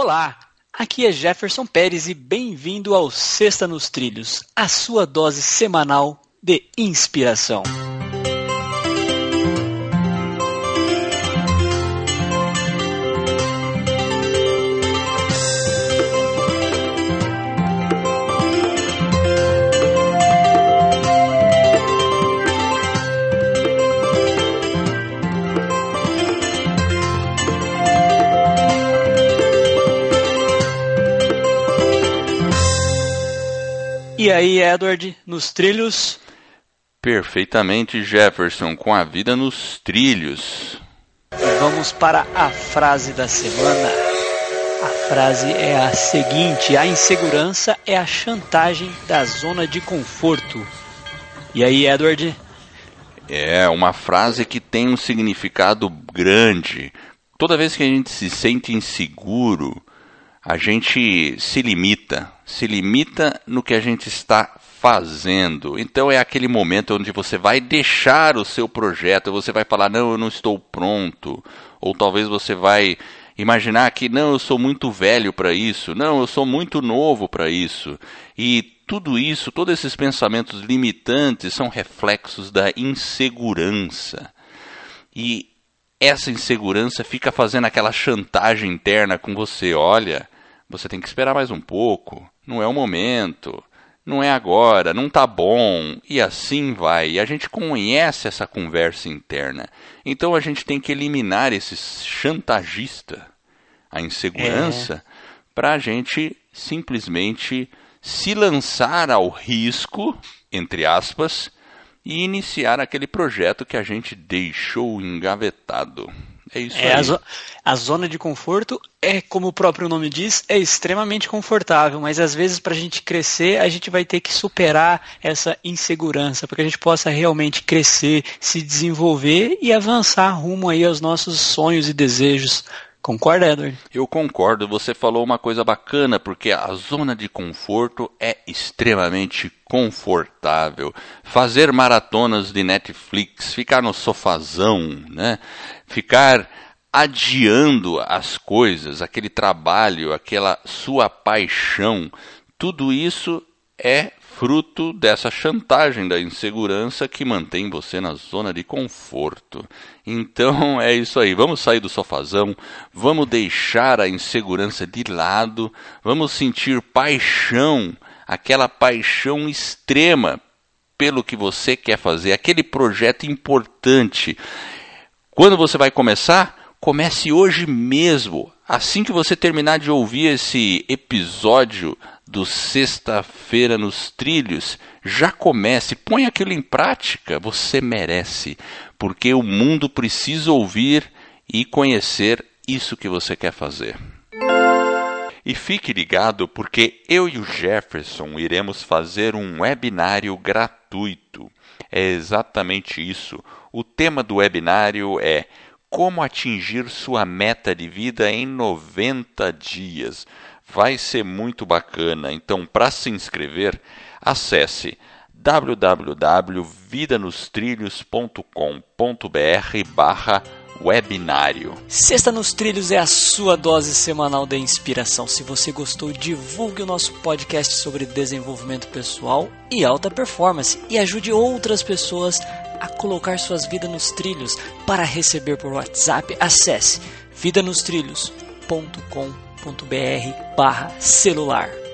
Olá, aqui é Jefferson Pérez e bem-vindo ao Sexta nos Trilhos, a sua dose semanal de inspiração. E aí, Edward, nos trilhos? Perfeitamente, Jefferson, com a vida nos trilhos. E vamos para a frase da semana. A frase é a seguinte: a insegurança é a chantagem da zona de conforto. E aí, Edward? É uma frase que tem um significado grande. Toda vez que a gente se sente inseguro, a gente se limita, se limita no que a gente está fazendo. Então é aquele momento onde você vai deixar o seu projeto, você vai falar: "Não, eu não estou pronto", ou talvez você vai imaginar que não, eu sou muito velho para isso, não, eu sou muito novo para isso. E tudo isso, todos esses pensamentos limitantes são reflexos da insegurança. E essa insegurança fica fazendo aquela chantagem interna com você, olha, você tem que esperar mais um pouco, não é o momento, não é agora, não tá bom, e assim vai. E a gente conhece essa conversa interna. Então a gente tem que eliminar esse chantagista, a insegurança, é. para a gente simplesmente se lançar ao risco, entre aspas, e iniciar aquele projeto que a gente deixou engavetado. É isso é. A, zo a, zona de conforto é, como o próprio nome diz, é extremamente confortável, mas às vezes para a gente crescer, a gente vai ter que superar essa insegurança, para que a gente possa realmente crescer, se desenvolver e avançar rumo aí aos nossos sonhos e desejos. Concorda, Edward? Eu concordo. Você falou uma coisa bacana, porque a zona de conforto é extremamente confortável. Fazer maratonas de Netflix, ficar no sofazão, né? Ficar adiando as coisas, aquele trabalho, aquela sua paixão, tudo isso é fruto dessa chantagem da insegurança que mantém você na zona de conforto. Então é isso aí, vamos sair do sofazão, vamos deixar a insegurança de lado, vamos sentir paixão, aquela paixão extrema pelo que você quer fazer, aquele projeto importante. Quando você vai começar? Comece hoje mesmo. Assim que você terminar de ouvir esse episódio do Sexta-feira nos Trilhos, já comece, põe aquilo em prática, você merece, porque o mundo precisa ouvir e conhecer isso que você quer fazer. E fique ligado porque eu e o Jefferson iremos fazer um webinário gratuito. É exatamente isso. O tema do webinário é Como atingir sua meta de vida em 90 dias. Vai ser muito bacana. Então, para se inscrever, acesse www.vidanostrilhos.com.br barra webinário. Sexta nos Trilhos é a sua dose semanal de inspiração. Se você gostou, divulgue o nosso podcast sobre desenvolvimento pessoal e alta performance e ajude outras pessoas a colocar suas vidas nos trilhos. Para receber por WhatsApp, acesse vidanostrilhos.com.br barra celular.